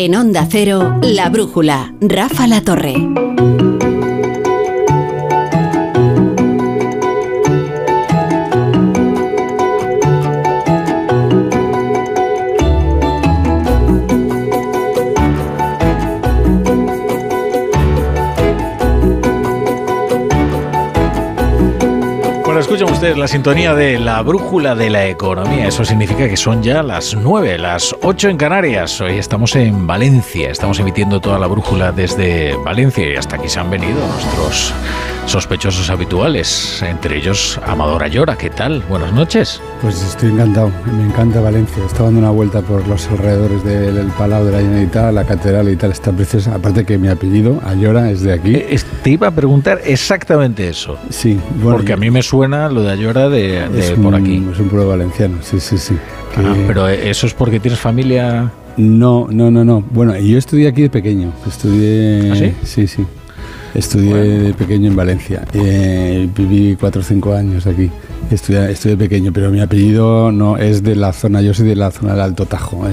En Onda Cero, La Brújula, Rafa La Torre. La sintonía de la brújula de la economía. Eso significa que son ya las 9, las 8 en Canarias. Hoy estamos en Valencia. Estamos emitiendo toda la brújula desde Valencia y hasta aquí se han venido nuestros sospechosos habituales, entre ellos Amador Ayora. ¿Qué tal? Buenas noches. Pues estoy encantado, me encanta Valencia. Estaba dando una vuelta por los alrededores del Palau de la Generalitat, la catedral y tal, está preciosa. Aparte que mi apellido, Ayora, es de aquí. Eh, te iba a preguntar exactamente eso. Sí, porque a mí me suena lo de Ayora de, por aquí. Es un pueblo valenciano, sí, sí, sí. Ah, pero eso es porque tienes familia... No, no, no, no. Bueno, yo estudié aquí de pequeño. Estudié... ¿Ah, sí? Sí, sí. Estudié de pequeño en Valencia. Eh, viví cuatro o cinco años aquí. Estudié, estudié, pequeño, pero mi apellido no es de la zona, yo soy de la zona del Alto Tajo,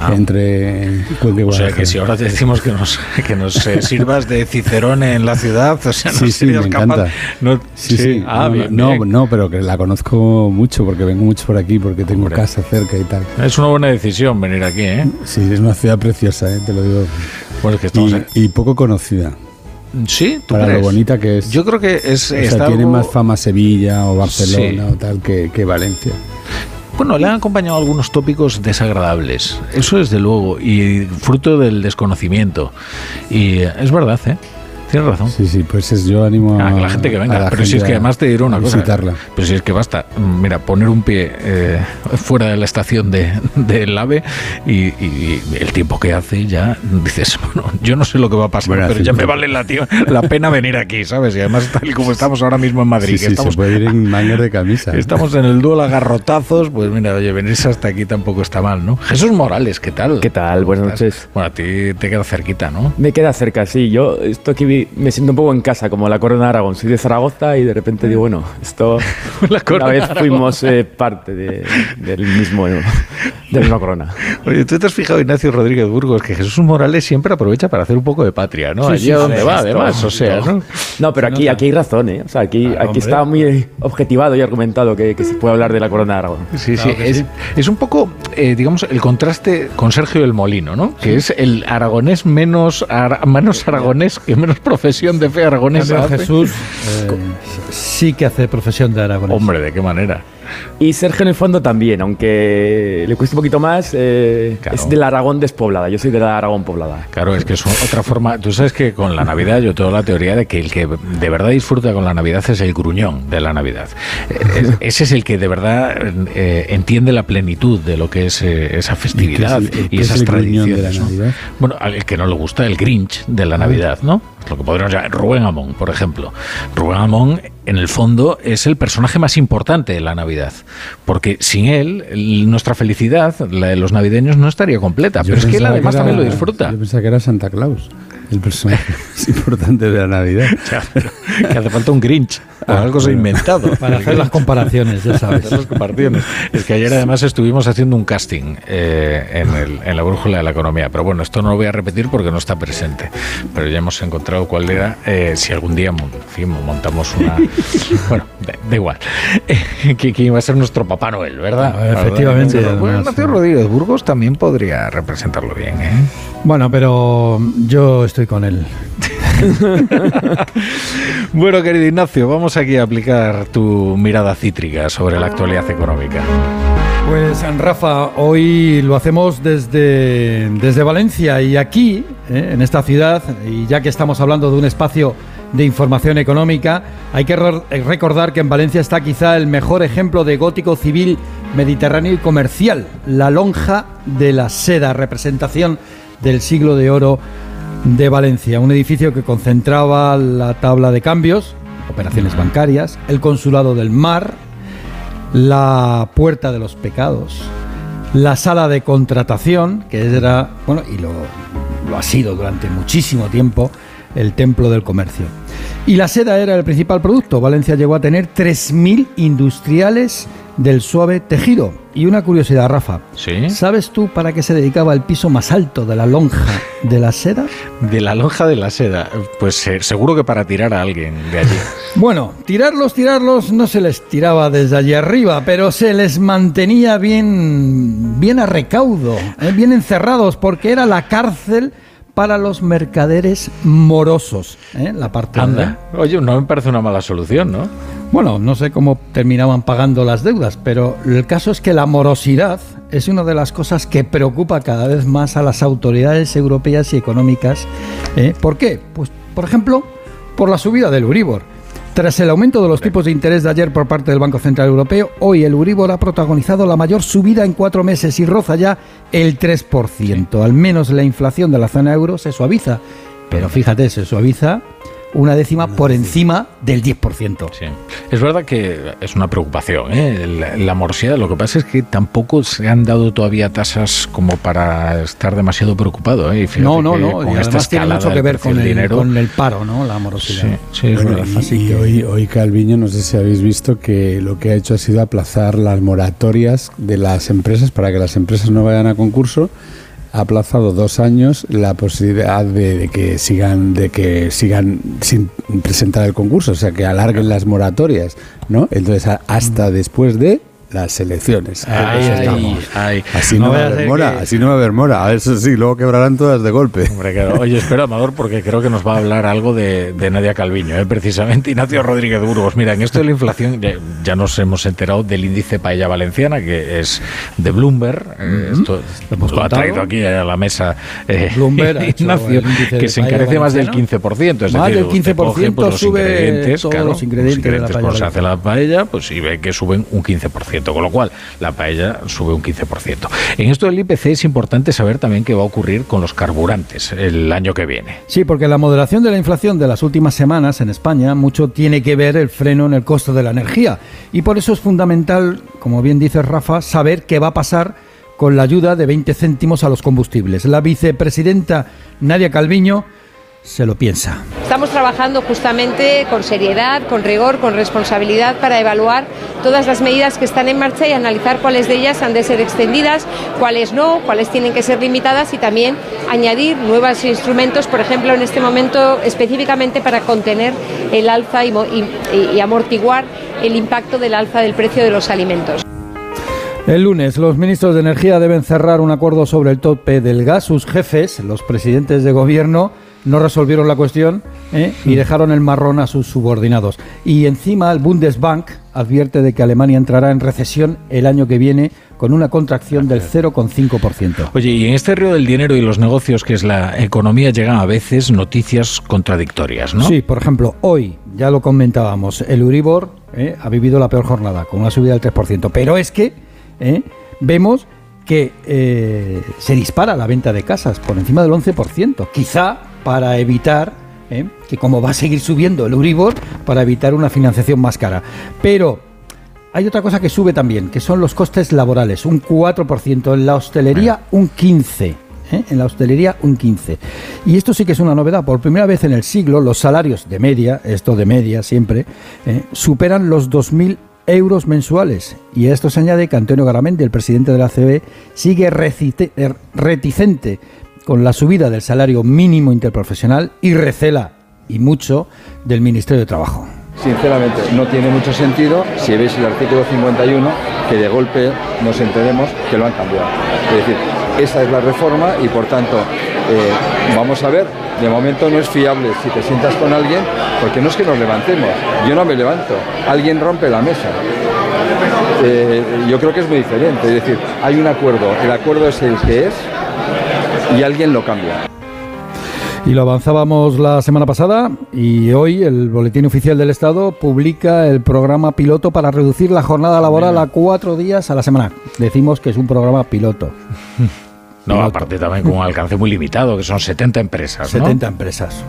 ah. entre O sea que si ahora te decimos que nos, que nos eh, sirvas de Cicerón en la ciudad, o sea, no sí, sí, me encanta. No, sí, sí, Ah, no, no, no, pero que la conozco mucho porque vengo mucho por aquí, porque tengo casa cerca y tal. Es una buena decisión venir aquí, ¿eh? Sí, es una ciudad preciosa, ¿eh? te lo digo. Bueno, es que estamos y poco conocida. Sí, ¿tú para lo bonita que es. Yo creo que es. O sea, tiene más fama Sevilla o Barcelona o tal que, que Valencia. Bueno, le han acompañado algunos tópicos desagradables. Eso desde luego. Y fruto del desconocimiento. Y es verdad, ¿eh? Tienes razón. Sí, sí, pues es, yo animo a, la gente que venga. Pero si es que además te diré una cosa. Pero si es que basta, mira, poner un pie eh, fuera de la estación del de, AVE y, el tiempo que hace ya dices, bueno, yo no sé lo que va a pasar, pero ya me vale la, la pena venir aquí, ¿sabes? Y además tal y como estamos ahora mismo en Madrid. Sí, estamos, se puede ir en mangas de camisa. Estamos en el duelo a garrotazos, pues mira, oye, venirse hasta aquí tampoco está mal, ¿no? Jesús Morales, ¿qué tal? ¿Qué tal? Buenas noches. Bueno, a ti te queda cerquita, ¿no? Me queda cerca, sí. Yo esto aquí me siento un poco en casa, como la Corona de Aragón. Soy de Zaragoza y de repente digo, bueno, esto la una vez fuimos eh, parte del mismo, de la misma corona. Oye, tú te has fijado, Ignacio Rodríguez Burgos, que Jesús Morales siempre aprovecha para hacer un poco de patria, ¿no? Allí a donde va, además, o sea, ¿no? No, pero aquí, aquí hay razón, ¿eh? O sea, aquí, aquí está muy objetivado y argumentado que, se puede hablar de la Corona de Aragón. Sí, sí, es, es, un poco, eh, digamos, el contraste con Sergio del Molino, ¿no? Que es el aragonés menos, menos aragonés que menos profesión de fe aragonesa. Jesús eh, sí que hace profesión de aragonés. Hombre, ¿de qué manera? Y Sergio en el fondo también, aunque le cuesta un poquito más, eh, es del Aragón despoblada. Yo soy de la Aragón poblada. Claro, es que es otra forma. Tú sabes que con la Navidad yo tengo la teoría de que el que de verdad disfruta con la Navidad es el gruñón de la Navidad. Eh, ese es el que de verdad eh, entiende la plenitud de lo que es esa festividad y, esas tradiciones. Bueno, al que no le gusta el Grinch de la ah. Navidad, ¿no? Lo que podríamos llamar Rubén Amón, por ejemplo. Rubén Amón, en el fondo, es el personaje más importante de la Navidad. Porque sin él, nuestra felicidad, la de los navideños, no estaría completa. pero es que él además también lo disfruta. Yo pensaba que era Santa Claus el personaje más importante de la Navidad. que hace falta un Grinch o algo se ha inventado. Para hacer las comparaciones, ya sabes. Las comparaciones. Es que ayer además estuvimos haciendo un casting eh, en, el, en, la brújula de la economía. Pero bueno, esto no lo voy a repetir porque no está presente. Pero ya hemos encontrado cuál era. Eh, si algún día montamos una. bueno, da, igual. Eh, que, iba a ser nuestro Papá Noel, ¿verdad? Ah, efectivamente. Bueno, Ignacio Rodríguez Burgos también podría representarlo bien. ¿eh? Bueno, pero yo estoy con él. bueno, querido Ignacio, vamos aquí a aplicar tu mirada cítrica sobre la actualidad económica. Pues Rafa, hoy lo hacemos desde, desde Valencia y aquí, eh, en esta ciudad, y ya que estamos hablando de un espacio de información económica, hay que recordar que en Valencia está quizá el mejor ejemplo de gótico civil mediterráneo y comercial, la lonja de la seda, representación del siglo de oro de Valencia, un edificio que concentraba la tabla de cambios, operaciones bancarias, el consulado del mar, la puerta de los pecados, la sala de contratación, que era, bueno, y lo, ha sido durante muchísimo tiempo, el templo del comercio. Y la seda era el principal producto. Valencia llegó a tener 3.000 industriales del suave tejido. Y una curiosidad, Rafa. ¿Sí? ¿Sabes tú para qué se dedicaba el piso más alto de la lonja de la seda? De la lonja de la seda. Pues eh, seguro que para tirar a alguien de allí. Bueno, tirarlos, tirarlos no se les tiraba desde allí arriba, pero se les mantenía bien, bien a recaudo, eh, bien encerrados, porque era la cárcel para los mercaderes morosos. ¿eh? La parte Anda. Oye, no me parece una mala solución, ¿no? Bueno, no sé cómo terminaban pagando las deudas, pero el caso es que la morosidad es una de las cosas que preocupa cada vez más a las autoridades europeas y económicas. ¿eh? ¿Por qué? Pues, por ejemplo, por la subida del Euribor. Tras el aumento de los tipos de interés de ayer por parte del Banco Central Europeo, hoy el Euribor ha protagonizado la mayor subida en cuatro meses y roza ya el 3%. Al menos la inflación de la zona euro se suaviza. Pero fíjate, se suaviza una décima por encima del 10%. Sí. Es verdad que es una preocupación ¿eh? la, morosidad. Lo que pasa es que tampoco se han dado todavía tasas como para estar demasiado preocupado. ¿eh? no, no, no. Con esta tiene mucho que ver con el, dinero. con el paro, ¿no? La morosidad. Sí, es verdad. Y, hoy, hoy Calviño, no sé si habéis visto que lo que ha hecho ha sido aplazar las moratorias de las empresas para que las empresas no vayan a concurso ha aplazado dos años la posibilidad de, que sigan de que sigan sin presentar el concurso, o sea que alarguen las moratorias, ¿no? Entonces hasta después de las elecciones. así, no va a haber mora, así no va a haber mora. A eso sí, luego quebrarán todas de golpe. Oye, espera, Amador, porque creo que nos va a hablar algo de, Nadia Calviño, ¿eh? precisamente Ignacio Rodríguez Burgos. Mira, en esto de la inflación ya, nos hemos enterado del índice Paella Valenciana, que es de Bloomberg. Eh, esto lo, ha traído aquí a la mesa eh, Bloomberg Ignacio, que se encarece más del 15%. Es más decir, del 15% pues, los sube ingredientes, todos los ingredientes, de la paella. se hace la paella, pues y ve que suben un 15% con lo cual la paella sube un 15%. En esto del IPC es importante saber también qué va a ocurrir con los carburantes el año que viene. Sí, porque la moderación de la inflación de las últimas semanas en España mucho tiene que ver el freno en el costo de la energía y por eso es fundamental, como bien dice Rafa, saber qué va a pasar con la ayuda de 20 céntimos a los combustibles. La vicepresidenta Nadia Calviño se lo piensa. Estamos trabajando justamente con seriedad, con rigor, con responsabilidad para evaluar todas las medidas que están en marcha y analizar cuáles de ellas han de ser extendidas, cuáles no, cuáles tienen que ser limitadas y también añadir nuevos instrumentos, por ejemplo, en este momento específicamente para contener el alza y, y amortiguar el impacto del alza del precio de los alimentos. El lunes, los ministros de Energía deben cerrar un acuerdo sobre el tope del gas. Sus jefes, los presidentes de gobierno, no resolvieron la cuestión ¿eh? y dejaron el marrón a sus subordinados. Y encima el Bundesbank advierte de que Alemania entrará en recesión el año que viene con una contracción del 0,5%. Oye, y en este río del dinero y los negocios, que es la economía, llegan a veces noticias contradictorias, ¿no? Sí, por ejemplo, hoy, ya lo comentábamos, el Euribor ¿eh? ha vivido la peor jornada, con una subida del 3%. Pero es que ¿eh? vemos que se dispara la venta de casas por encima del 11%. Quizá para evitar ¿eh? que como va a seguir subiendo el Euribor, para evitar una financiación más cara. Pero hay otra cosa que sube también, que son los costes laborales, un 4%, en la hostelería un 15%. ¿eh? En la hostelería un 15%. Y esto sí que es una novedad. Por primera vez en el siglo, los salarios de media, esto de media siempre, ¿eh? superan los 2.000 euros mensuales. Y a esto se añade que Antonio Garamendi, el presidente de la CB, sigue reticente con la subida del salario mínimo interprofesional y recela, y mucho, del Ministerio de Trabajo. Sinceramente, no tiene mucho sentido si veis el artículo 51, que de golpe nos enteremos que lo han cambiado. Es decir, esa es la reforma y por tanto, eh, vamos a ver, de momento no es fiable si te sientas con alguien, porque no es que nos levantemos, yo no me levanto, alguien rompe la mesa. Eh, yo creo que es muy diferente, es decir, hay un acuerdo, el acuerdo es el que es, y alguien lo cambia. Y lo avanzábamos la semana pasada y hoy el Boletín Oficial del Estado publica el programa piloto para reducir la jornada laboral a cuatro días a la semana. Decimos que es un programa piloto. No, aparte también con un alcance muy limitado, que son 70 empresas. 70 empresas.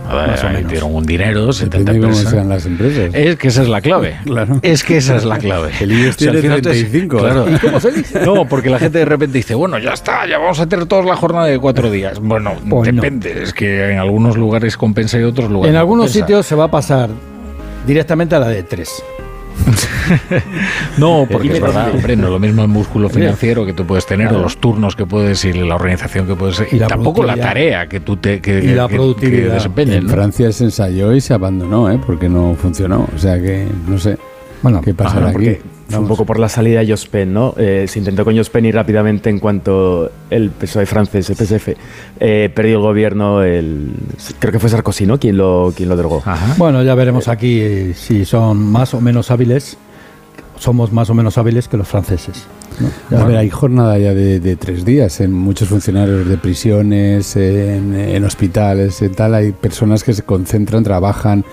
dieron un dinero, 70 empresas. las empresas. Es que esa es la clave. Claro. Es que esa es la clave. El IBEX tiene 35. Claro. ¿Cómo se dice? No, porque la gente de repente dice, bueno, ya está, ya vamos a tener toda la jornada de cuatro días. Bueno, pues depende. Es que en algunos lugares compensa y otros lugares. En algunos sitios se va a pasar directamente a la de tres. no, porque es verdad, hombre, no es lo mismo el músculo financiero que tú puedes tener, o los turnos que puedes y la organización que puedes y, tampoco la tarea que tú te que, y la productividad. desempeñes. En Francia se ensayó y se abandonó, ¿eh? porque no funcionó. O sea que no sé. Bueno, ¿qué pasa aquí? Un poco por la salida de Jospen, ¿no? Eh, se intentó con Jospin y rápidamente en cuanto el PSOE francés, el PSF, eh, perdió el gobierno, el, creo que fue Sarkozy, ¿no? Quien lo, quien lo derogó. Bueno, ya veremos aquí si son más o menos hábiles, somos más o menos hábiles que los franceses. A ver, hay jornada ya de, tres días en muchos funcionarios de prisiones, en, hospitales, en tal. Hay personas que se concentran, trabajan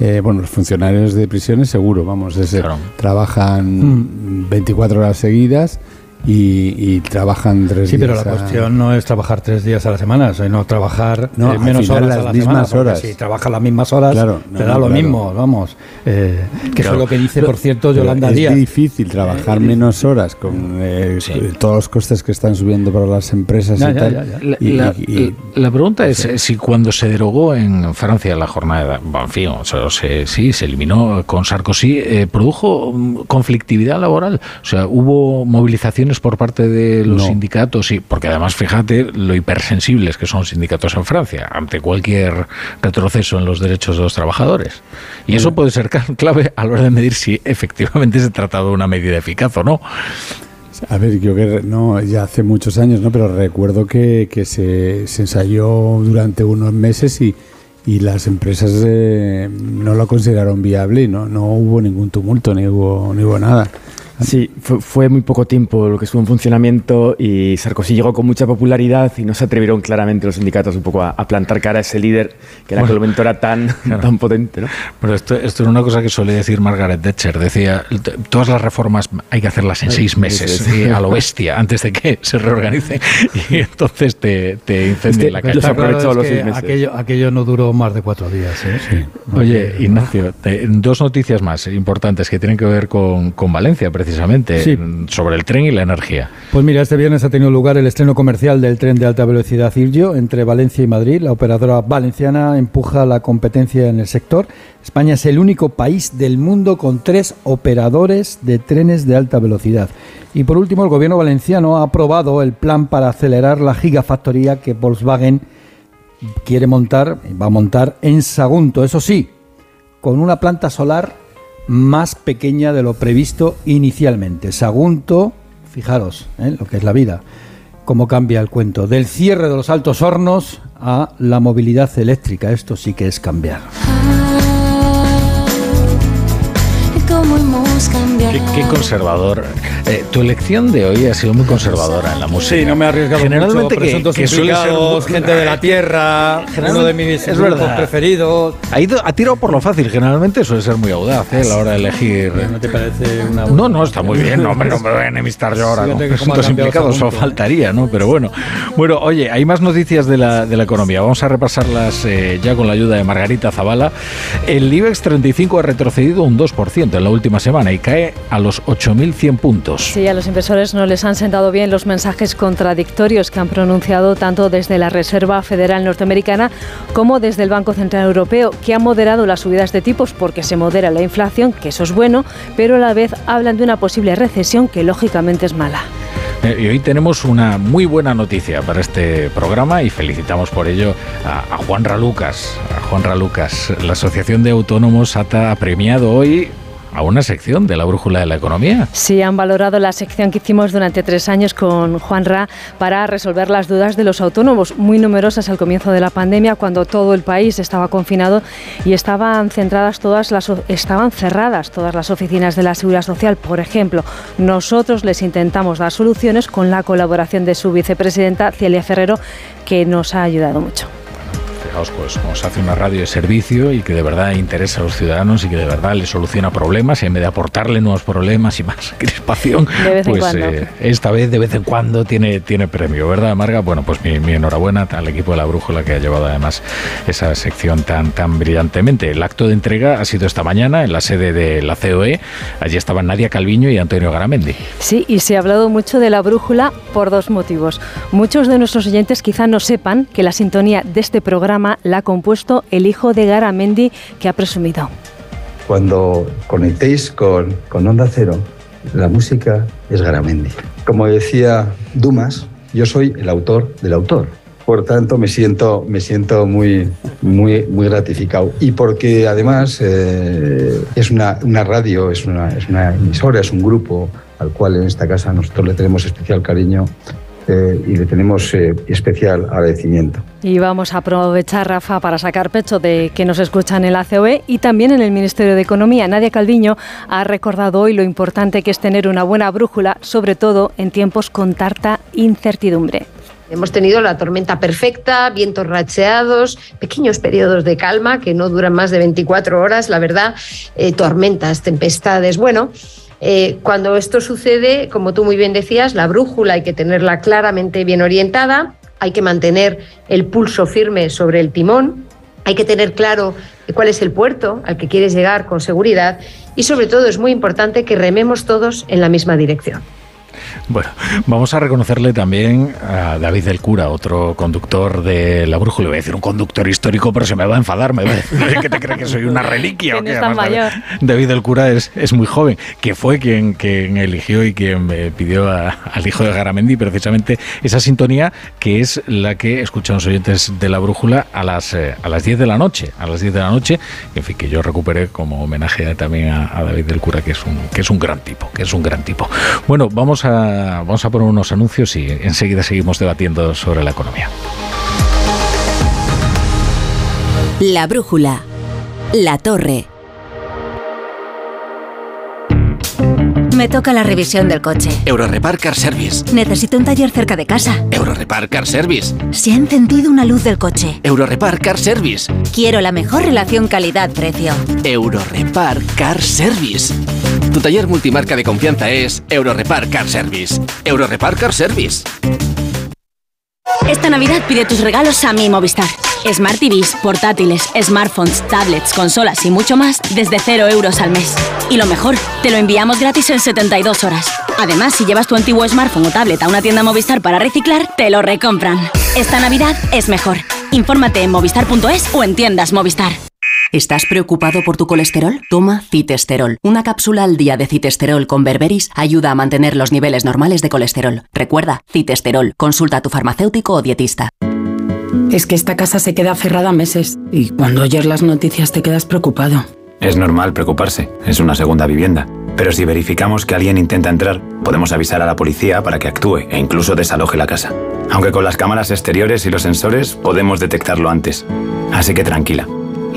eh, bueno, los funcionarios de prisiones seguro, vamos, ese, trabajan 24 mm. horas seguidas y, trabajan tres días. Sí, pero la cuestión no es trabajar tres días a la semana, sino trabajar eh, menos horas las a la mismas horas. Si trabajas las mismas horas, te da lo mismo, vamos. Eh, que es lo que dice, por cierto, Yolanda Díaz. Es difícil trabajar menos horas con eh, todos los costes que están subiendo para las empresas y tal. la, pregunta es si cuando se derogó en Francia la jornada, en fin, o sea, sí, se eliminó con Sarkozy, ¿produjo conflictividad laboral? O sea, ¿hubo movilizaciones por parte de los sindicatos, y porque además fíjate lo hipersensibles que son sindicatos en Francia ante cualquier retroceso en los derechos de los trabajadores. Y eso puede ser clave a la hora de medir si efectivamente se trata de una medida eficaz o no. A ver, yo que no, ya hace muchos años, ¿no? Pero recuerdo que, que se, ensayó durante unos meses y, y las empresas eh, no lo consideraron viable y no, no hubo ningún tumulto, ni hubo, ni hubo nada. Sí, fue, muy poco tiempo lo que estuvo en funcionamiento y Sarkozy llegó con mucha popularidad y no se atrevieron claramente los sindicatos un poco a, plantar cara a ese líder que en aquel momento era tan, tan potente. ¿no? Pero esto, esto es una cosa que suele decir Margaret Thatcher. Decía, todas las reformas hay que hacerlas en seis meses, a lo bestia, antes de que se reorganice y entonces te, te incendie la calle. Aquello, aquello no duró más de cuatro días. ¿eh? Oye, Ignacio, dos noticias más importantes que tienen que ver con, con Valencia, precisamente precisamente sobre el tren y la energía. Pues mira, este viernes ha tenido lugar el estreno comercial del tren de alta velocidad Irgio entre Valencia y Madrid. La operadora valenciana empuja la competencia en el sector. España es el único país del mundo con tres operadores de trenes de alta velocidad. Y por último, el gobierno valenciano ha aprobado el plan para acelerar la gigafactoría que Volkswagen quiere montar, va a montar en Sagunto. Eso sí, con una planta solar más pequeña de lo previsto inicialmente. Sagunto, fijaros ¿eh? lo que es la vida, cómo cambia el cuento, del cierre de los altos hornos a la movilidad eléctrica. Esto sí que es cambiar. Qué, conservador. Eh, tu elección de hoy ha sido muy conservadora en la música. Sí, no me he arriesgado Generalmente mucho, que, suele ser gente de la tierra, uno de mis es preferidos. Ha, ido, ha tirado por lo fácil. Generalmente suele ser muy audaz ¿eh? a la hora de elegir. ¿No te parece una No, no, está muy bien. No, hombre, no me voy a enemistar yo ahora con presuntos implicados. Eso faltaría, ¿no? Pero bueno. Bueno, oye, hay más noticias de la, de la economía. Vamos a repasarlas eh, ya con la ayuda de Margarita Zavala. El IBEX 35 ha retrocedido un 2% en la última semana y cae a los 8.100 puntos. Sí, a los inversores no les han sentado bien los mensajes contradictorios que han pronunciado tanto desde la Reserva Federal Norteamericana como desde el Banco Central Europeo, que ha moderado las subidas de tipos porque se modera la inflación, que eso es bueno, pero a la vez hablan de una posible recesión que lógicamente es mala. Eh, y hoy tenemos una muy buena noticia para este programa y felicitamos por ello a, a Juan Ralucas. A Juan Ralucas, la Asociación de Autónomos ATA ha premiado hoy a una sección de la Brújula de la Economía. Sí, han valorado la sección que hicimos durante tres años con Juan Ra para resolver las dudas de los autónomos, muy numerosas al comienzo de la pandemia, cuando todo el país estaba confinado y estaban centradas todas las, estaban cerradas todas las oficinas de la Seguridad Social. Por ejemplo, nosotros les intentamos dar soluciones con la colaboración de su vicepresidenta Celia Ferrero, que nos ha ayudado mucho fijaos, pues como se hace una radio de servicio y que de verdad interesa a los ciudadanos y que de verdad les soluciona problemas y en vez de aportarle nuevos problemas y más crispación, pues eh, esta vez de vez en cuando tiene, tiene premio, ¿verdad, Marga? Bueno, pues mi, enhorabuena al equipo de la Brújula que ha llevado además esa sección tan, tan brillantemente. El acto de entrega ha sido esta mañana en la sede de la COE. Allí estaban Nadia Calviño y Antonio Garamendi. Sí, y se ha hablado mucho de la Brújula por dos motivos. Muchos de nuestros oyentes quizá no sepan que la sintonía de este programa la ha compuesto el hijo de Garamendi, que ha presumido. cuando conectéis con, con Onda Cero, la música es Garamendi. Como decía Dumas, yo soy el autor del autor. Por tanto, me siento, me siento muy, muy, muy gratificado. Y porque además eh, es una, una radio, es una, es una emisora, es un grupo al cual en esta casa nosotros le tenemos especial cariño eh, y le tenemos eh, especial agradecimiento. Y vamos a aprovechar, Rafa, para sacar pecho de que nos escuchan en la COE y también en el Ministerio de Economía. Nadia Calviño ha recordado hoy lo importante que es tener una buena brújula, sobre todo en tiempos con tarta incertidumbre. Hemos tenido la tormenta perfecta, vientos racheados, pequeños periodos de calma que no duran más de 24 horas, la verdad, eh, tormentas, tempestades. Bueno, eh, cuando esto sucede, como tú muy bien decías, la brújula hay que tenerla claramente bien orientada, hay que mantener el pulso firme sobre el timón, hay que tener claro cuál es el puerto al que quieres llegar con seguridad y sobre todo es muy importante que rememos todos en la misma dirección. Bueno, vamos a reconocerle también a David del Cura, otro conductor de La Brújula. Voy a decir un conductor histórico, pero se me va a enfadar. Me va a decir, ¿qué te crees que soy una reliquia? ¿Quién es tan mayor? David del Cura es, es, muy joven, que fue quien, quien eligió y quien pidió al hijo de Garamendi precisamente esa sintonía que es la que escuchan los oyentes de La Brújula a las, eh, a las 10 de la noche. A las 10 de la noche, en fin, que yo recuperé como homenaje también a, a David del Cura, que es, un, que es un gran tipo, que es un gran tipo. Bueno, vamos a vamos a poner unos anuncios y enseguida seguimos debatiendo sobre la economía. La brújula. La torre. Me toca la revisión del coche. Eurorepar Car Service. Necesito un taller cerca de casa. Eurorepar Car Service. Se ha encendido una luz del coche. Eurorepar Car Service. Quiero la mejor relación calidad-precio. Eurorepar Car Service. Tu taller multimarca de confianza es Eurorepar Car Service. Eurorepar Car Service. Esta Navidad pide tus regalos a mi Movistar. Smart TVs, portátiles, smartphones, tablets, consolas y mucho más desde 0 euros al mes. Y lo mejor, te lo enviamos gratis en 72 horas. Además, si llevas tu antiguo smartphone o tablet a una tienda Movistar para reciclar, te lo recompran. Esta Navidad es mejor. Infórmate en movistar.es o en tiendas Movistar. ¿Estás preocupado por tu colesterol? Toma citesterol. Una cápsula al día de citesterol con berberis ayuda a mantener los niveles normales de colesterol. Recuerda, citesterol. Consulta a tu farmacéutico o dietista. Es que esta casa se queda cerrada meses y cuando oyes las noticias te quedas preocupado. Es normal preocuparse, es una segunda vivienda. Pero si verificamos que alguien intenta entrar, podemos avisar a la policía para que actúe e incluso desaloje la casa. Aunque con las cámaras exteriores y los sensores podemos detectarlo antes. Así que tranquila,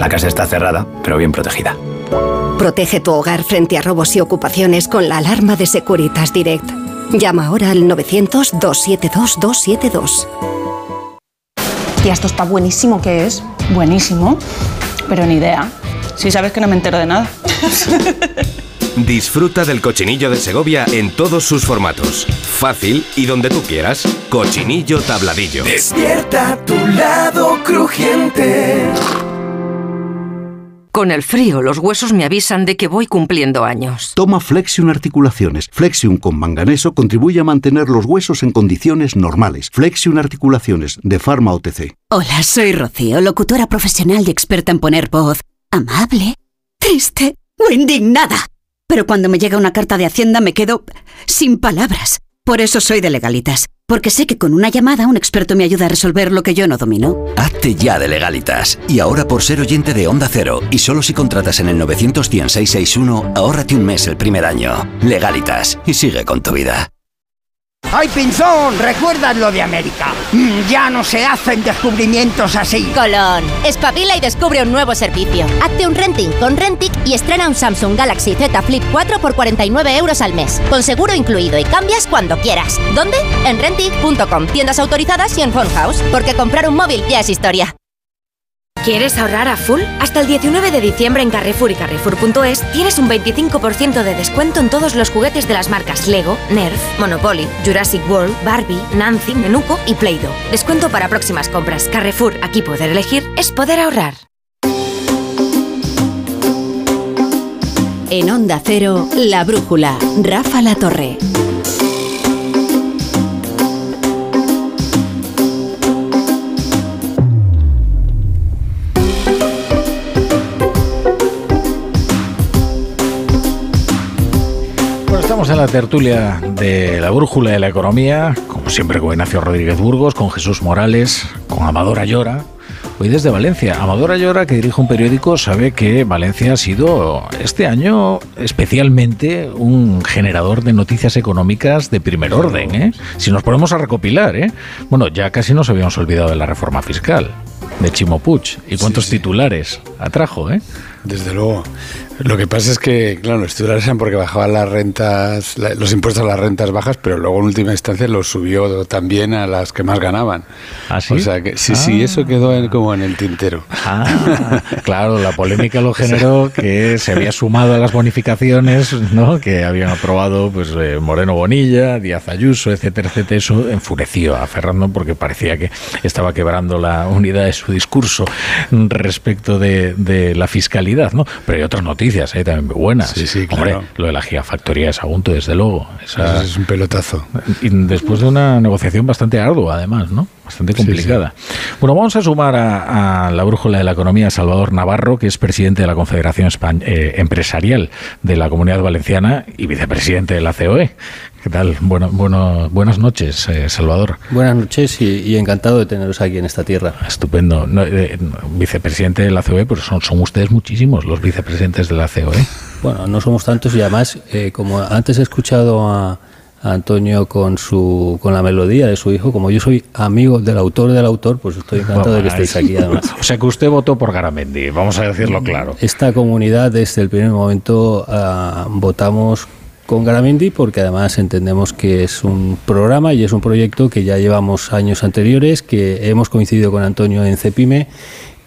la casa está cerrada, pero bien protegida. Protege tu hogar frente a robos y ocupaciones con la alarma de Securitas Direct. Llama ahora al 900-272-272. Tía, esto está buenísimo, ¿qué es? Buenísimo, pero ni idea. Si sabes que no me entero de nada. Disfruta del cochinillo de Segovia en todos sus formatos. Fácil y donde tú quieras. Cochinillo tabladillo. Despierta tu lado crujiente. Con el frío, los huesos me avisan de que voy cumpliendo años. Toma Flexion Articulaciones. Flexion con manganeso contribuye a mantener los huesos en condiciones normales. Flexion Articulaciones, de Pharma OTC. Hola, soy Rocío, locutora profesional y experta en poner voz amable, triste o indignada. Pero cuando me llega una carta de Hacienda me quedo sin palabras. Por eso soy de legalitas, porque sé que con una llamada un experto me ayuda a resolver lo que yo no domino. Hazte ya de legalitas. Y ahora por ser oyente de Onda Cero, y solo si contratas en el 91661, ahórrate un mes el primer año. Legalitas, y sigue con tu vida. ¡Ay, Pinzón! ¿Recuerdas lo de América? Mm, ya no se hacen descubrimientos así. Colón, espabila y descubre un nuevo servicio. Hazte un renting con Rentic y estrena un Samsung Galaxy Z Flip 4 por 49 euros al mes. Con seguro incluido y cambias cuando quieras. ¿Dónde? En Rentic.com, tiendas autorizadas y en Phone House. Porque comprar un móvil ya es historia. ¿Quieres ahorrar a full? Hasta el 19 de diciembre en Carrefour y Carrefour.es tienes un 25% de descuento en todos los juguetes de las marcas Lego, Nerf, Monopoly, Jurassic World, Barbie, Nancy, Menuco y Play-Doh. Descuento para próximas compras. Carrefour, aquí poder elegir es poder ahorrar. En Onda Cero, La Brújula, Rafa La Torre. La tertulia de la brújula de la economía, como siempre con Ignacio Rodríguez Burgos, con Jesús Morales, con Amador Ayora. Hoy desde Valencia. Amador Ayora, que dirige un periódico, sabe que Valencia ha sido este año especialmente un generador de noticias económicas de primer orden. ¿eh? Si nos ponemos a recopilar, ¿eh? bueno, ya casi nos habíamos olvidado de la reforma fiscal de Chimo Puig. ¿Y cuántos titulares atrajo? ¿eh? Desde luego. Lo que pasa es que, claro, eran porque bajaban las rentas, los impuestos a las rentas bajas, pero luego en última instancia los subió también a las que más ganaban. ¿Ah, sí? O sea que sí, sí, eso quedó como en el tintero. Ah, claro, la polémica lo generó que se había sumado a las bonificaciones, ¿no? Que habían aprobado pues eh, Moreno Bonilla, Díaz Ayuso, etcétera, etcétera. Eso enfureció a Ferrando porque parecía que estaba quebrando la unidad de su discurso respecto de, de la fiscalidad, ¿no? Pero hay otras noticias ¿eh? también muy buenas. Sí, sí, Hombre, lo de la gigafactoría de Sagunto, desde luego. Esa... es un pelotazo. Y después de una negociación bastante ardua, además, ¿no? Bastante complicada. Bueno, vamos a sumar a, la brújula de la economía Salvador Navarro, que es presidente de la Confederación eh, Empresarial de la Comunidad Valenciana y vicepresidente de la COE. ¿Qué tal? Bueno, bueno, buenas noches, eh, Salvador. Buenas noches y, encantado de teneros aquí en esta tierra. Estupendo. Eh, vicepresidente de la COE, pues son, son ustedes muchísimos los vicepresidentes de la COE. Bueno, no somos tantos y además, eh, como antes he escuchado a, Antonio con su con la melodía de su hijo, como yo soy amigo del autor del autor, pues estoy encantado de que estéis aquí además. O sea que usted votó por Garamendi, vamos a decirlo claro. Esta comunidad desde el primer momento ah, votamos con Garamendi porque además entendemos que es un programa y es un proyecto que ya llevamos años anteriores, que hemos coincidido con Antonio en Cepime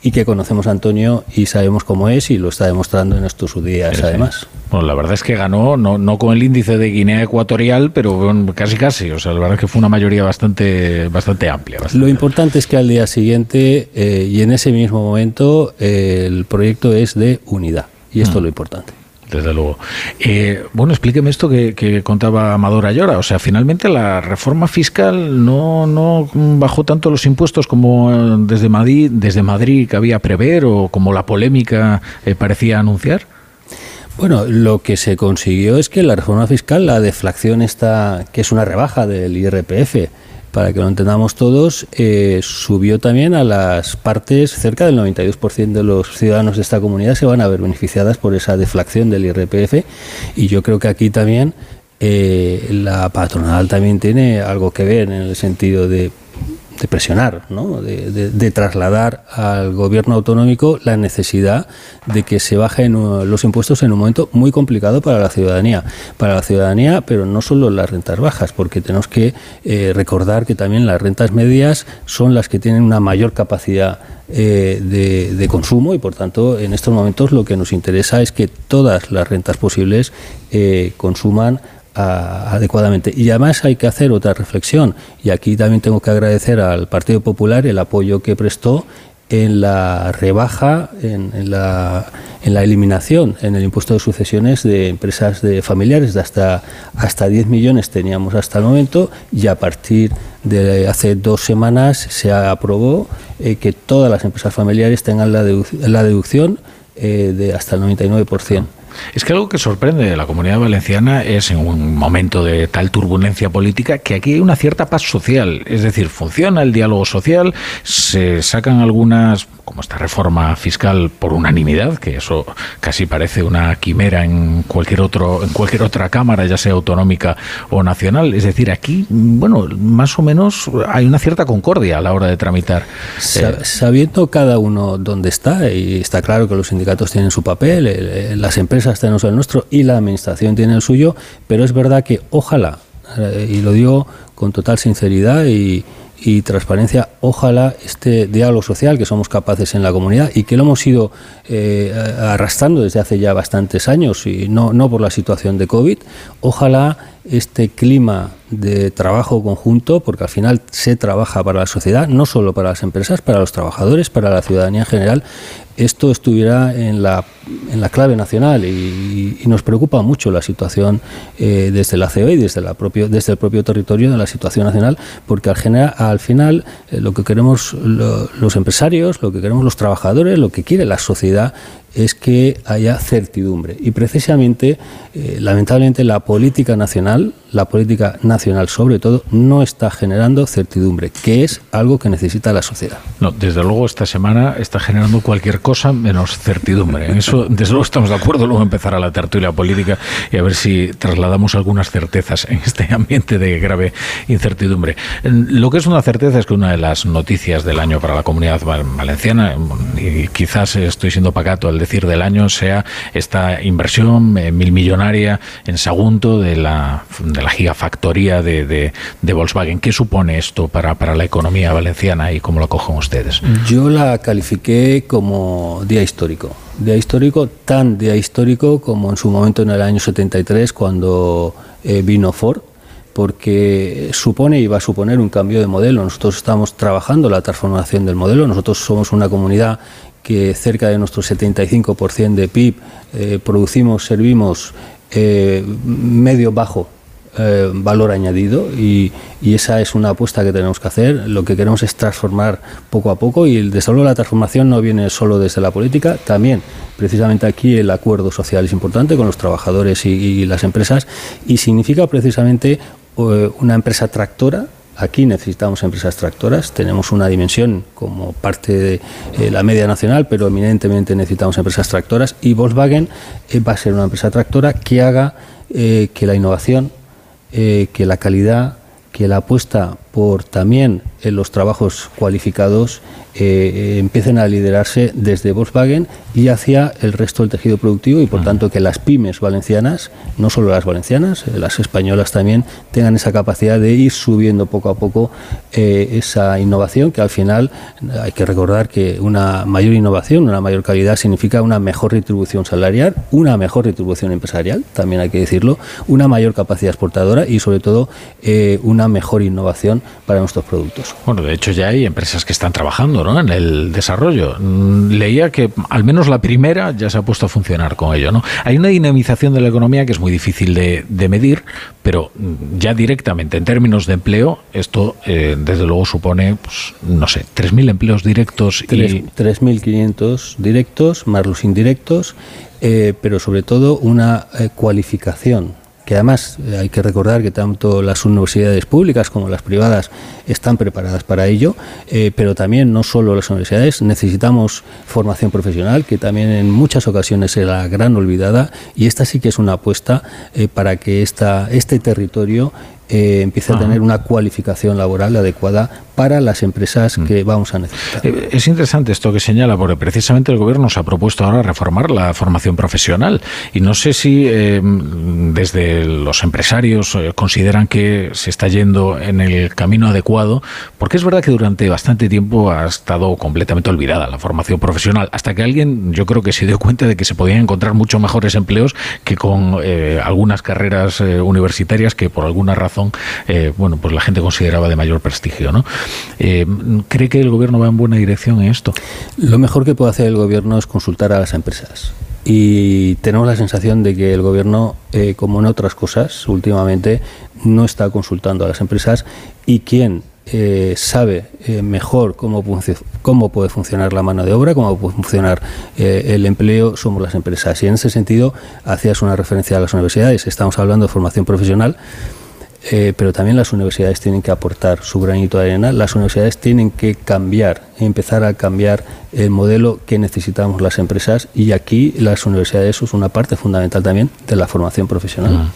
y que conocemos a Antonio y sabemos cómo es y lo está demostrando en estos días además. Bueno, la verdad es que ganó, no, no con el índice de Guinea Ecuatorial, pero casi casi, o sea, la verdad es que fue una mayoría bastante, bastante amplia. Lo importante es que al día siguiente eh, y en ese mismo momento eh, el proyecto es de unidad y esto es lo importante desde luego. Eh, bueno, explíqueme esto que, contaba Amador Ayora. O sea, finalmente la reforma fiscal no, no bajó tanto los impuestos como eh, desde Madrid, desde Madrid cabía prever o como la polémica eh, parecía anunciar. Bueno, lo que se consiguió es que la reforma fiscal, la deflación está, que es una rebaja del IRPF, para que lo entendamos todos, eh, subió también a las partes, cerca del 92% de los ciudadanos de esta comunidad se van a ver beneficiadas por esa deflación del IRPF y yo creo que aquí también eh, la patronal también tiene algo que ver en el sentido de de presionar, ¿no? de, trasladar al gobierno autonómico la necesidad de que se bajen uh, los impuestos en un momento muy complicado para la ciudadanía. Para la ciudadanía, pero no solo las rentas bajas, porque tenemos que eh, recordar que también las rentas medias son las que tienen una mayor capacidad eh, de, consumo y por tanto en estos momentos lo que nos interesa es que todas las rentas posibles eh, consuman adecuadamente. Y además hay que hacer otra reflexión, y aquí también tengo que agradecer al Partido Popular el apoyo que prestó en la rebaja, en, la, en la eliminación en el impuesto de sucesiones de empresas de familiares de hasta, hasta 10 millones teníamos hasta el momento y a partir de hace dos semanas se aprobó eh, que todas las empresas familiares tengan la, la deducción eh, de hasta el 99%. Es que algo que sorprende de la comunidad valenciana es en un momento de tal turbulencia política que aquí hay una cierta paz social, es decir, funciona el diálogo social, se sacan algunas como esta reforma fiscal por unanimidad, que eso casi parece una quimera en cualquier otro en cualquier otra cámara, ya sea autonómica o nacional, es decir, aquí bueno, más o menos hay una cierta concordia a la hora de tramitar. Eh, sabiendo cada uno dónde está y está claro que los sindicatos tienen su papel, las empresas tienen el nuestro y la administración tiene el suyo, pero es verdad que ojalá eh, y lo digo con total sinceridad y y transparencia, ojalá este diálogo social que somos capaces en la comunidad y que lo hemos ido eh, arrastrando desde hace ya bastantes años y no, no por la situación de COVID, ojalá este clima de trabajo conjunto, porque al final se trabaja para la sociedad, no solo para las empresas, para los trabajadores, para la ciudadanía en general, esto estuviera en la, en la clave nacional y, nos preocupa mucho la situación eh, desde la COE y desde, la propio, desde el propio territorio de la situación nacional, porque al, general, al final eh, lo que queremos los empresarios, lo que queremos los trabajadores, lo que quiere la sociedad es que haya certidumbre. Y precisamente, eh, lamentablemente, la política nacional, la política nacional sobre todo, no está generando certidumbre, que es algo que necesita la sociedad. No, desde luego esta semana está generando cualquier cosa menos certidumbre. En eso, desde luego, estamos de acuerdo. Luego empezará la tertulia política y a ver si trasladamos algunas certezas en este ambiente de grave incertidumbre. Lo que es una certeza es que una de las noticias del año para la comunidad valenciana, y quizás estoy siendo pacato al decir del año sea esta inversión eh, milmillonaria en Sagunto de la, la gigafactoría de, de, Volkswagen. ¿Qué supone esto para, para la economía valenciana y cómo lo cogen ustedes? Yo la califiqué como día histórico. Día histórico, tan día histórico como en su momento en el año 73 cuando eh, vino Ford porque supone y va a suponer un cambio de modelo. Nosotros estamos trabajando la transformación del modelo. Nosotros somos una comunidad que cerca de nuestro 75% de PIB eh, producimos, servimos eh, medio bajo eh, valor añadido y, esa es una apuesta que tenemos que hacer. Lo que queremos es transformar poco a poco y el desarrollo de la transformación no viene solo desde la política, también precisamente aquí el acuerdo social es importante con los trabajadores y las empresas y significa precisamente una empresa tractora Aquí necesitamos empresas tractoras, tenemos una dimensión como parte de eh, la media nacional, pero eminentemente necesitamos empresas tractoras y Volkswagen eh, va a ser una empresa tractora que haga eh, que la innovación, que la calidad, que la apuesta por también en los trabajos cualificados eh, empiecen a liderarse desde Volkswagen y hacia el resto del tejido productivo y por tanto que las pymes valencianas, no solo las valencianas, eh, las españolas también tengan esa capacidad de ir subiendo poco a poco eh, esa innovación que al final hay que recordar que una mayor innovación, una mayor calidad significa una mejor retribución salarial, una mejor retribución empresarial, también hay que decirlo, una mayor capacidad exportadora y sobre todo una mejor innovación para nuestros productos. Bueno, de hecho ya hay empresas que están trabajando ¿no? en el desarrollo. Mm, leía que al menos la primera ya se ha puesto a funcionar con ello. ¿no? Hay una dinamización de la economía que es muy difícil de, medir, pero mm, ya directamente en términos de empleo, esto eh, desde luego supone, pues, no sé, 3.000 empleos directos. y 3.500 directos, más los indirectos, eh, pero sobre todo una eh, cualificación que además eh, hay que recordar que tanto las universidades públicas como las privadas están preparadas para ello, eh, pero también no solo las universidades, necesitamos formación profesional, que también en muchas ocasiones es la gran olvidada, y esta sí que es una apuesta eh, para que esta, este territorio eh, empiece a tener una cualificación laboral adecuada para las empresas mm. que vamos a necesitar. Eh, es interesante esto que señala, porque precisamente el Gobierno se ha propuesto ahora reformar la formación profesional y no sé si eh, desde los empresarios consideran que se está yendo en el camino adecuado, porque es verdad que durante bastante tiempo ha estado completamente olvidada la formación profesional, hasta que alguien yo creo que se dio cuenta de que se podían encontrar mucho mejores empleos que con algunas carreras universitarias que por alguna razón eh, bueno, pues la gente consideraba de mayor prestigio, ¿no? Eh, ¿Cree que el gobierno va en buena dirección en esto? Lo mejor que puede hacer el gobierno es consultar a las empresas. Y tenemos la sensación de que el gobierno, eh, como en otras cosas, últimamente no está consultando a las empresas y quien sabe mejor cómo, cómo puede funcionar la mano de obra, cómo puede funcionar el empleo, somos las empresas. Y en ese sentido, hacías una referencia a las universidades, estamos hablando de formación profesional. Eh, pero también las universidades tienen que aportar su granito de arena, las universidades tienen que cambiar, empezar a cambiar el modelo que necesitamos las empresas y aquí las universidades es una parte fundamental también de la formación profesional. Mm.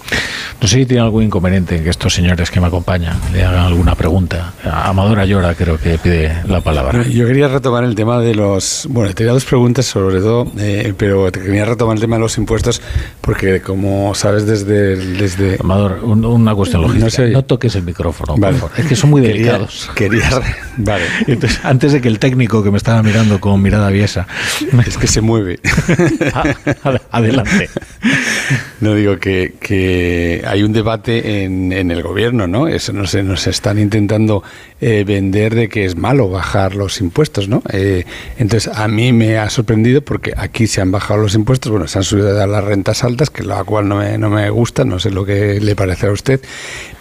No sé si tiene algún inconveniente en que estos señores que me acompañan le hagan alguna pregunta. Amadora Llora creo que pide la palabra. Yo quería retomar el tema de los... Bueno, tenía dos preguntas sobre todo, eh, pero te quería retomar el tema de los impuestos porque como sabes desde... desde Amador, una cuestión lógica. No, toques el micrófono, Es que son muy delicados. Quería... vale. Entonces, antes de que que el técnico que me estaba mirando con mirada aviesa. Es que se mueve. Ah, adelante. No digo que, que hay un debate en, en, el gobierno, ¿no? Eso no se nos están intentando eh, vender de que es malo bajar los impuestos, ¿no? Eh, entonces a mí me ha sorprendido porque aquí se han bajado los impuestos, bueno, se han subido las rentas altas, que la cual no me, no me gusta, no sé lo que le parece a usted,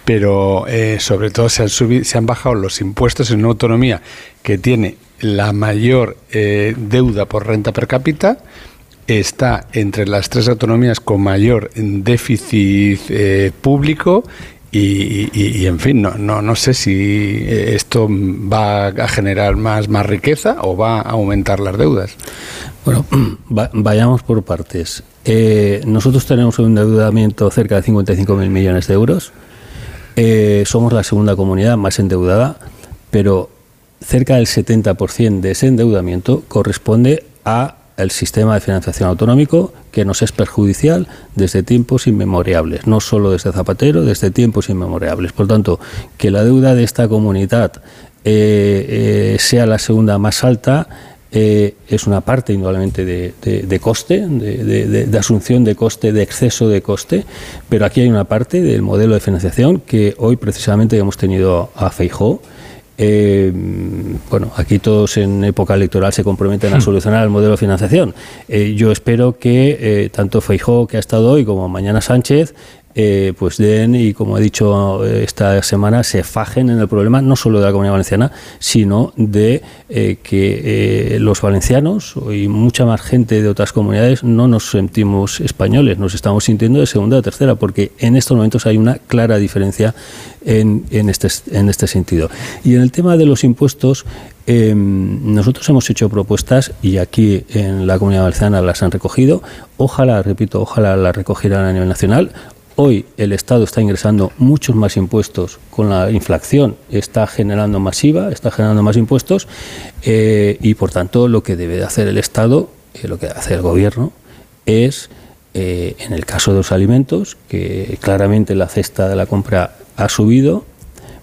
pero eh, sobre todo se han subido, se han bajado los impuestos en una autonomía que tiene la mayor deuda por renta per cápita está entre las tres autonomías con mayor déficit eh, público y, en fin, no, no, no sé si esto va a generar más, más riqueza o va a aumentar las deudas. Bueno, vayamos por partes. Eh, nosotros tenemos un endeudamiento cerca de 55.000 millones de euros. Eh, somos la segunda comunidad más endeudada, pero cerca del 70% de ese endeudamiento corresponde a el sistema de financiación autonómico que nos es perjudicial desde tiempos inmemorables, no solo desde Zapatero, desde tiempos inmemorables. Por tanto, que la deuda de esta comunidad eh, eh, sea la segunda más alta eh, es una parte indudablemente de, coste, de, asunción de coste, de exceso de coste, pero aquí hay una parte del modelo de financiación que hoy precisamente hemos tenido a Feijó eh, bueno, aquí todos en época electoral se comprometen a hmm. solucionar el modelo de financiación. Eh, yo espero que tanto Feijó, que ha estado hoy, como mañana Sánchez, eh, pues den y, como he dicho esta semana, se fajen en el problema no solo de la comunidad valenciana, sino de eh, que eh, los valencianos y mucha más gente de otras comunidades no nos sentimos españoles, nos estamos sintiendo de segunda o tercera, porque en estos momentos hay una clara diferencia en, este, este sentido. Y en el tema de los impuestos, em, nosotros hemos hecho propuestas y aquí en la comunidad valenciana las han recogido. Ojalá, repito, ojalá las recogieran a nivel nacional. Hoy el Estado está ingresando muchos más impuestos con la inflación, está generando masiva, está generando más impuestos eh, y por tanto lo que debe de hacer el Estado, eh, lo que debe hacer el Gobierno, es eh, en el caso de los alimentos, que claramente la cesta de la compra ha subido,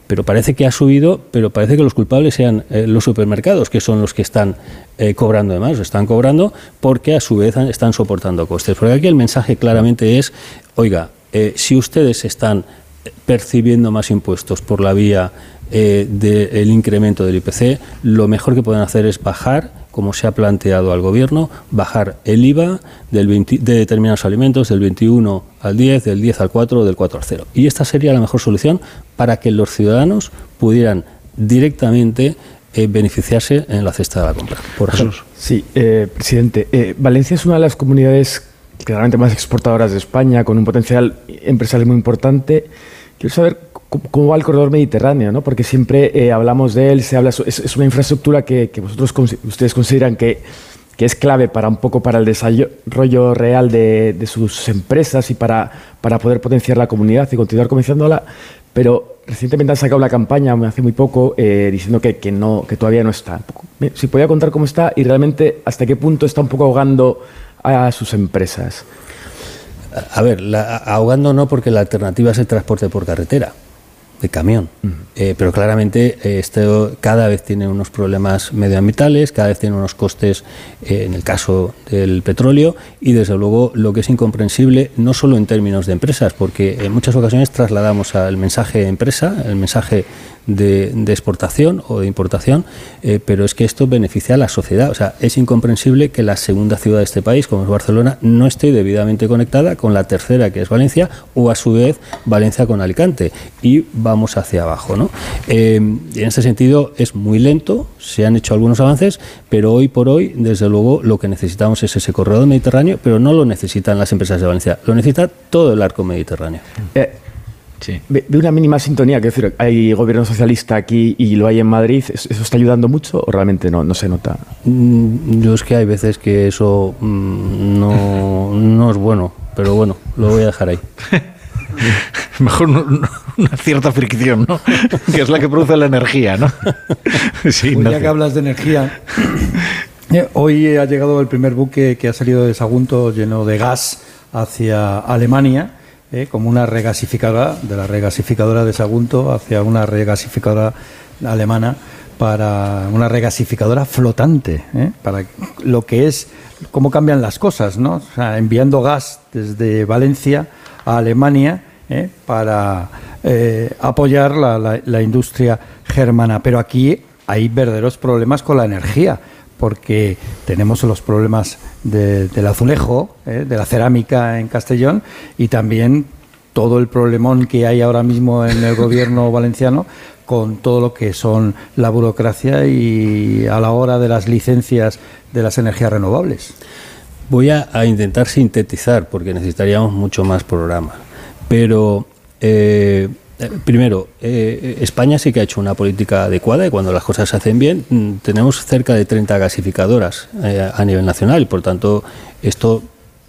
pero parece que ha subido, pero parece que los culpables sean los supermercados, que son los que están cobrando de más, están cobrando porque a su vez están soportando costes. Porque aquí el mensaje claramente es, oiga, eh, si ustedes están percibiendo más impuestos por la vía eh, del incremento del IPC, lo mejor que pueden hacer es bajar, como se ha planteado al Gobierno, bajar el IVA del de determinados alimentos del 21 al 10, del 10 al 4, del 4 al 0. Y esta sería la mejor solución para que los ciudadanos pudieran directamente eh, beneficiarse en la cesta de la compra. Por ejemplo. Sí, presidente. Valencia es una de las comunidades claramente más exportadoras de España, con un potencial empresarial muy importante. Quiero saber cómo va el corredor mediterráneo, ¿no? porque siempre eh, hablamos de él, se habla, es, una infraestructura que, vosotros ustedes consideran que, que, es clave para un poco para el desarrollo real de, sus empresas y para, para poder potenciar la comunidad y continuar comerciándola, pero recientemente han sacado una campaña, hace muy poco, eh, diciendo que, que, no, que todavía no está. Si podía contar cómo está y realmente hasta qué punto está un poco ahogando a sus empresas? A ver, ahogando no porque la alternativa es el transporte por carretera, de camión. Eh, pero claramente eh, esto cada vez tiene unos problemas medioambientales, cada vez tiene unos costes, eh, en el caso del petróleo, y desde luego lo que es incomprensible, no solo en términos de empresas, porque en muchas ocasiones trasladamos al mensaje empresa, el mensaje de, exportación o de importación, eh, pero es que esto beneficia a la sociedad. O sea, es incomprensible que la segunda ciudad de este país, como es Barcelona, no esté debidamente conectada con la tercera, que es Valencia, o a su vez Valencia con Alicante. Y vamos hacia abajo. ¿no? Eh, en este sentido, es muy lento, se han hecho algunos avances, pero hoy por hoy, desde luego, lo que necesitamos es ese corredor mediterráneo, pero no lo necesitan las empresas de Valencia, lo necesita todo el arco mediterráneo. Eh, de, una mínima sintonía, que decir, hay gobierno socialista aquí y lo hay en Madrid, ¿eso está ayudando mucho o realmente no, no se nota? Mm, yo es que hay veces que eso mm, no, no es bueno, pero bueno, lo voy a dejar ahí. Mejor una cierta fricción, ¿no? que es la que produce la energía, ¿no? sí, pues ya que hablas de energía, eh, hoy ha llegado el primer buque que ha salido de Sagunto lleno de gas hacia Alemania ¿eh? como una regasificadora, de la regasificadora de Sagunto hacia una regasificadora alemana para una regasificadora flotante, ¿eh? para lo que es cómo cambian las cosas, ¿no? O sea, enviando gas desde Valencia a Alemania ¿eh? para apoyar la, industria germana. Pero aquí hay verdaderos problemas con la energía, porque tenemos los problemas del azulejo, ¿eh? de la cerámica en Castellón y también todo el problemón que hay ahora mismo en el gobierno valenciano con todo lo que son la burocracia y a la hora de las licencias de las energías renovables. Voy a, intentar sintetizar porque necesitaríamos mucho más programa. Pero eh, primero, eh, España sí que ha hecho una política adecuada y cuando las cosas se hacen bien, mm, tenemos cerca de 30 gasificadoras eh, a nivel nacional y por tanto esto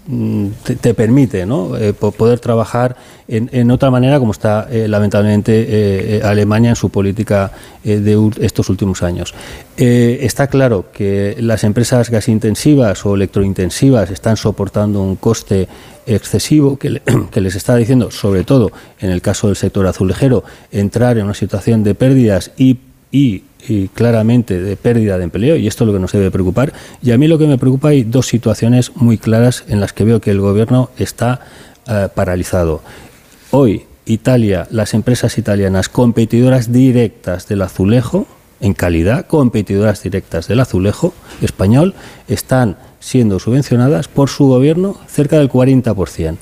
Mm, te, permite ¿no? Eh, poder trabajar en, otra manera como está eh, lamentablemente eh, Alemania en su política de estos últimos años. está claro que las empresas gasintensivas o electrointensivas están soportando un coste excesivo que, que, les está diciendo, sobre todo en el caso del sector azulejero, entrar en una situación de pérdidas y claramente de pérdida de empleo, y esto es lo que nos debe preocupar. Y a mí lo que me preocupa hay dos situaciones muy claras en las que veo que el gobierno está eh, paralizado. Hoy, Italia, las empresas italianas competidoras directas del azulejo, en calidad, competidoras directas del azulejo español, están siendo subvencionadas por su gobierno cerca del 40%.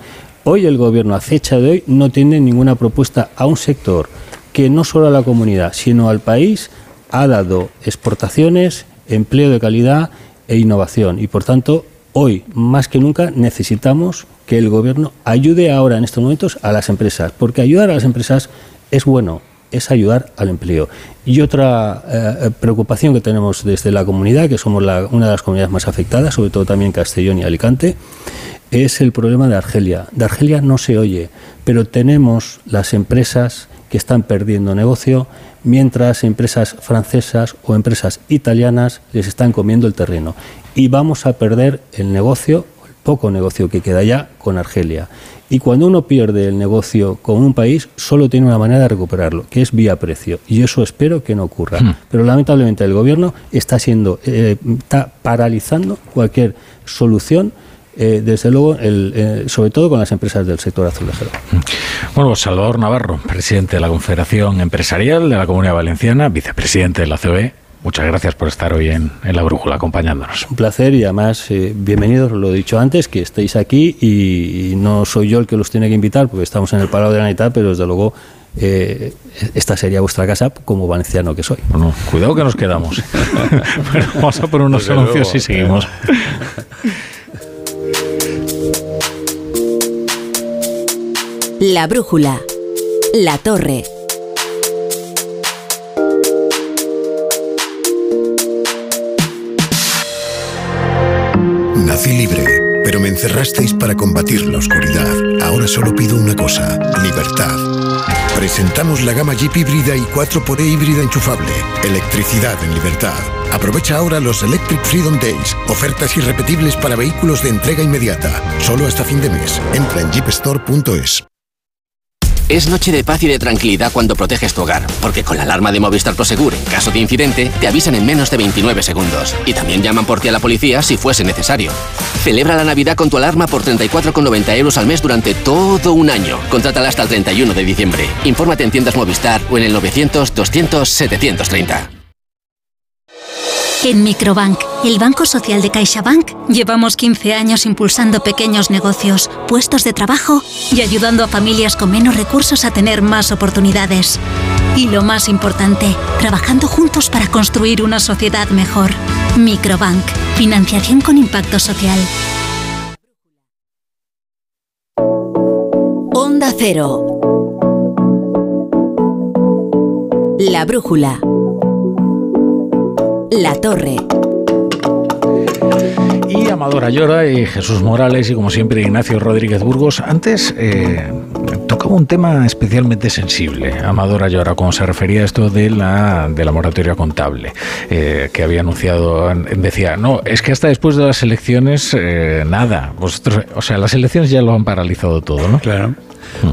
Hoy el gobierno, a fecha de hoy, no tiene ninguna propuesta a un sector que no solo a la comunidad, sino al país, ha dado exportaciones, empleo de calidad e innovación. Y por tanto, hoy más que nunca necesitamos que el gobierno ayude ahora en estos momentos a las empresas, porque ayudar a las empresas es bueno, es ayudar al empleo. Y otra eh, preocupación que tenemos desde la comunidad, que somos una de las comunidades más afectadas, sobre todo también Castellón y Alicante, es el problema de Argelia. De Argelia no se oye, pero tenemos las empresas que están perdiendo negocio, mientras empresas francesas o empresas italianas les están comiendo el terreno. Y vamos a perder el negocio, el poco negocio que queda ya, con Argelia. Y cuando uno pierde el negocio con un país, solo tiene una manera de recuperarlo, que es vía precio. Y eso espero que no ocurra. Hmm. Pero lamentablemente el gobierno está siendo, eh, está paralizando cualquier solución eh, desde luego, eh, sobre todo con las empresas del sector azulejero. Bueno, Salvador Navarro, presidente de la Confederación Empresarial de la Comunidad Valenciana, vicepresidente de la COE. Muchas gracias por estar hoy en, La Brújula acompañándonos. Un placer y además eh, bienvenidos, lo he dicho antes, que estéis aquí y, no soy yo el que los tiene que invitar porque estamos en el Palau de la Navidad, pero desde luego esta sería vuestra casa como valenciano que soy. Bueno, cuidado que nos quedamos. vamos a por unos anuncios y seguimos. La brújula. La torre. Nací libre, pero me encerrasteis para combatir la oscuridad. Ahora solo pido una cosa, libertad. Presentamos la gama Jeep híbrida y 4xE híbrida enchufable. Electricidad en libertad. Aprovecha ahora los Electric Freedom Days. Ofertas irrepetibles para vehículos de entrega inmediata. Solo hasta fin de mes. Entra en jeepstore.es. Es noche de paz y de tranquilidad cuando proteges tu hogar, porque con la alarma de Movistar Prosegur, en caso de incidente, te avisan en menos de 29 segundos. Y también llaman por ti a la policía si fuese necesario. Celebra la Navidad con tu alarma por 34,90 euros al mes durante todo un año. Contrátala hasta el 31 de diciembre. Infórmate en tiendas Movistar o en el 900 200 730. En Microbank, el Banco Social de CaixaBank, llevamos 15 años impulsando pequeños negocios, puestos de trabajo y ayudando a familias con menos recursos a tener más oportunidades. Y lo más importante, trabajando juntos para construir una sociedad mejor. Microbank, financiación con impacto social. Onda Cero. La brújula. La Torre. Y Amador Ayora y Jesús Morales y como siempre Ignacio Rodríguez Burgos. Antes eh, tocaba un tema especialmente sensible, Amador Ayora, cuando se refería a esto de la, de la moratoria contable eh, que había anunciado. Decía, no, es que hasta después de las elecciones, eh, nada. Vosotros, o sea, las elecciones ya lo han paralizado todo, ¿no? Claro.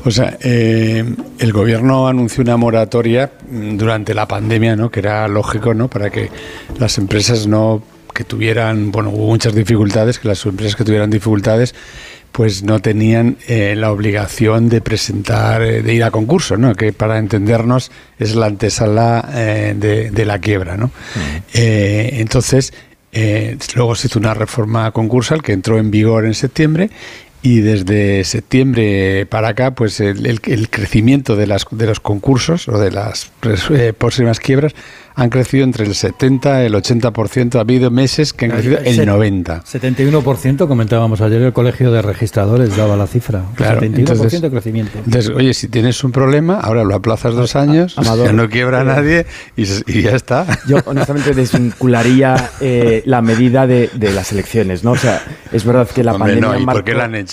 O sea, eh, el gobierno anunció una moratoria mm, durante la pandemia, ¿no? Que era lógico, ¿no? Para que las empresas no que tuvieran, bueno, hubo muchas dificultades, que las empresas que tuvieran dificultades pues no tenían eh, la obligación de presentar, eh, de ir a concurso, ¿no? que para entendernos es la antesala de, de la quiebra. ¿no? Eh, entonces, eh, luego se hizo una reforma concursal que entró en vigor en septiembre y desde septiembre para acá, pues el, el- el crecimiento de, las, de los concursos o de las pres- eh, próximas quiebras han crecido entre el 70 y el 80%. Ha habido meses que han crecido el Set- 90%. 71% comentábamos ayer, el colegio de registradores daba la cifra. Claro, 71% entonces- de crecimiento. Entonces, oye, si tienes un problema, ahora lo aplazas dos años, Amador. ya no quiebra a nadie y, ya está. Yo honestamente desvincularía eh, la medida de, de las elecciones, ¿no? O sea, es verdad que la Hombre, pandemia no, ¿y por marcó- qué la han hecho?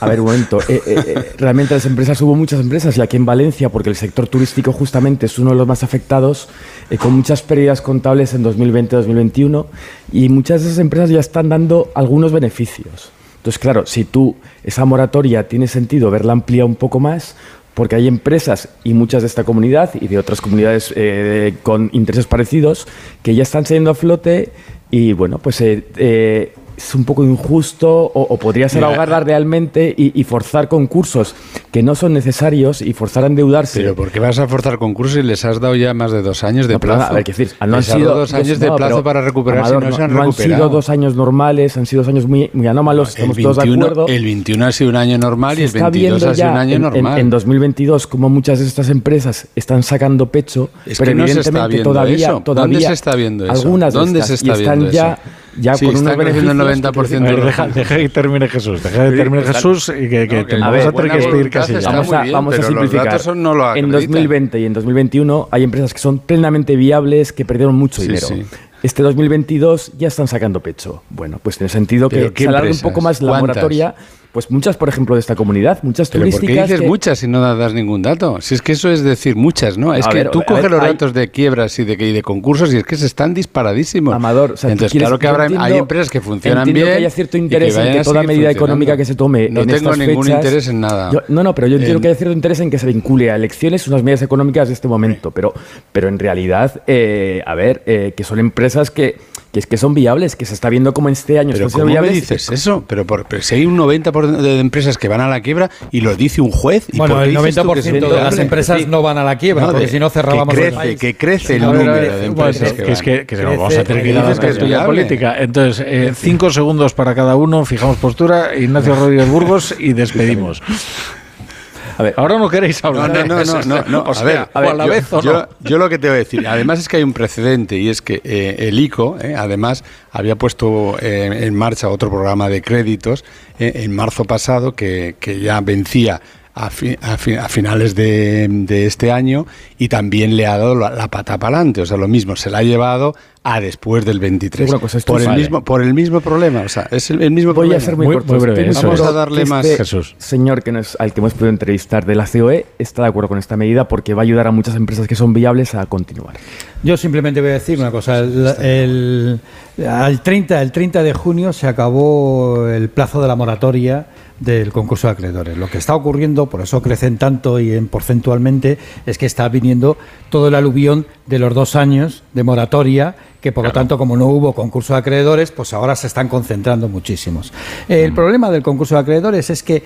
A ver, un momento. eh, eh, eh, realmente las empresas, hubo muchas empresas, y aquí en Valencia, porque el sector turístico justamente es uno de los más afectados, eh, con muchas pérdidas contables en 2020-2021, y muchas de esas empresas ya están dando algunos beneficios. Entonces, claro, si tú esa moratoria tiene sentido verla ampliada un poco más, porque hay empresas y muchas de esta comunidad y de otras comunidades eh, con intereses parecidos que ya están saliendo a flote y bueno, pues eh, eh, es un poco injusto o, o podría ser ahogarla realmente y, y forzar concursos que no son necesarios y forzar a endeudarse. Pero ¿por qué vas a forzar concursos y les has dado ya más de dos años de No, plazo? a ver, ¿qué decir? No han les sido dos años de no, plazo para recuperarse Amador, y no se han no recuperado. sido dos años normales, han sido dos años muy, muy anómalos, estamos el, todos de 21, acuerdo. el 21 ha sido un año normal y el Se está 22 viendo ha sido un año en, normal. En, en 2022 como muchas de estas empresas están sacando pecho, Es pero que no se está evidentemente todavía, eso. ¿Dónde todavía se está viendo eso? algunas de ¿Dónde estas, se está y están viendo ya, eso? Ya Sí, con está unos beneficios 90% que- A ver, deja, deja que termine Jesús, deja que termine. Jesús y que, que No, te que vamos a tener que despedir voluntad casi ya. Vamos a, bien, vamos a simplificar. no lo en acreditan. 2020 y en 2021 hay empresas que son plenamente viables, que perdieron mucho Sí, dinero. sí. Este 2022 ya están sacando pecho. Bueno, pues tiene sentido que ¿Pero qué se alargue un poco más la ¿Cuántas? moratoria. Pues muchas, por ejemplo, de esta comunidad, muchas Pero ¿por qué turísticas. dices que- muchas si no das ningún dato? Si es que eso es decir muchas, ¿no? Es A que ver, tú coges ver, los hay- datos de quiebras y de, y de concursos y es que se están disparadísimos. Amador, o sea, Entonces, quieres- claro que habrá, entiendo- hay empresas que funcionan entiendo bien. que haya cierto y interés en que toda medida económica que se tome No en tengo estas ningún fechas- interés en nada. Yo- no, no, pero yo entiendo En- que haya cierto interés en que se vincule a elecciones unas medidas económicas de este momento, pero, pero en realidad, eh, a ver, eh, que son empresas que, que, es que son viables, que se está viendo como en este año Pero ¿cómo me viables. dices eso? Pero, por- pero si hay un 90% de empresas que van a la quiebra y lo dice un juez. ¿y Bueno, el dices tú que 90% son de las viables? empresas no van a la quiebra, No, porque si no cerrábamos que el crece, país. que crece el número de empresas que, que es van. que, que se nos vamos a Crece, tener que ir a crece, la política. Entonces, eh, cinco segundos para cada uno, fijamos postura, Ignacio Rodríguez Burgos y despedimos. A ver, Ahora no queréis hablar. no, no, no, no, no. O A ver, a la yo, vez o no. yo lo que te voy a decir, además es que hay un precedente y es que eh, el ICO, eh, además, había puesto eh, en marcha otro programa de créditos en marzo pasado que, que ya vencía a, fi- a fi- a finales de, de este año y también le ha dado la, la pata para adelante, o sea, lo mismo, se la ha llevado a después del 23 Una cosa, esto por el Vale. mismo por el mismo problema, o sea, es el, el mismo Voy problema. a ser muy, Muy- corto. muy breve, Estoy muy eso Vamos a darle más, este Jesús. Señor que nos, al que hemos podido entrevistar de la COE está de acuerdo con esta medida porque va a ayudar a muchas empresas que son viables a continuar. Yo simplemente voy a decir una cosa. El, el- al 30, el 30 de junio se acabó el plazo de la moratoria del concurso de acreedores. Lo que está ocurriendo, por eso crecen tanto y en porcentualmente, es que está viniendo todo el aluvión de los dos años de moratoria, que por lo tanto, como no hubo concurso de acreedores, pues ahora se están concentrando muchísimos. El problema del concurso de acreedores es que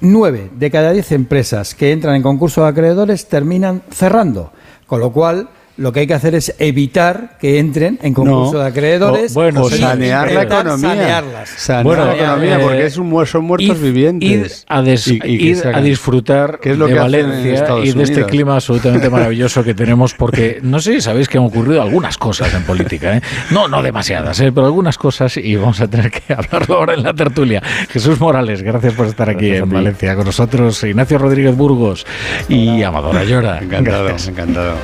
nueve de cada diez empresas que entran en concurso de acreedores terminan cerrando, con lo cual lo que hay que hacer es evitar que entren en concurso No. de acreedores O- bueno, o sanear la economía. sanearlas. Sanear Bueno, la economía, eh, porque es un, son muertos Id- vivientes. id a, des- Y- y se a disfrutar ¿Qué es lo de que Valencia y de este clima absolutamente maravilloso que tenemos, porque no sé si sabéis que han ocurrido algunas cosas en política, ¿eh? no, no demasiadas, ¿eh? pero algunas cosas y vamos a tener que hablarlo ahora en la tertulia. Jesús Morales, gracias por estar aquí Gracias en. Valencia con nosotros, Ignacio Rodríguez Burgos y Amador Ayora. Encantado, Gracias. encantado.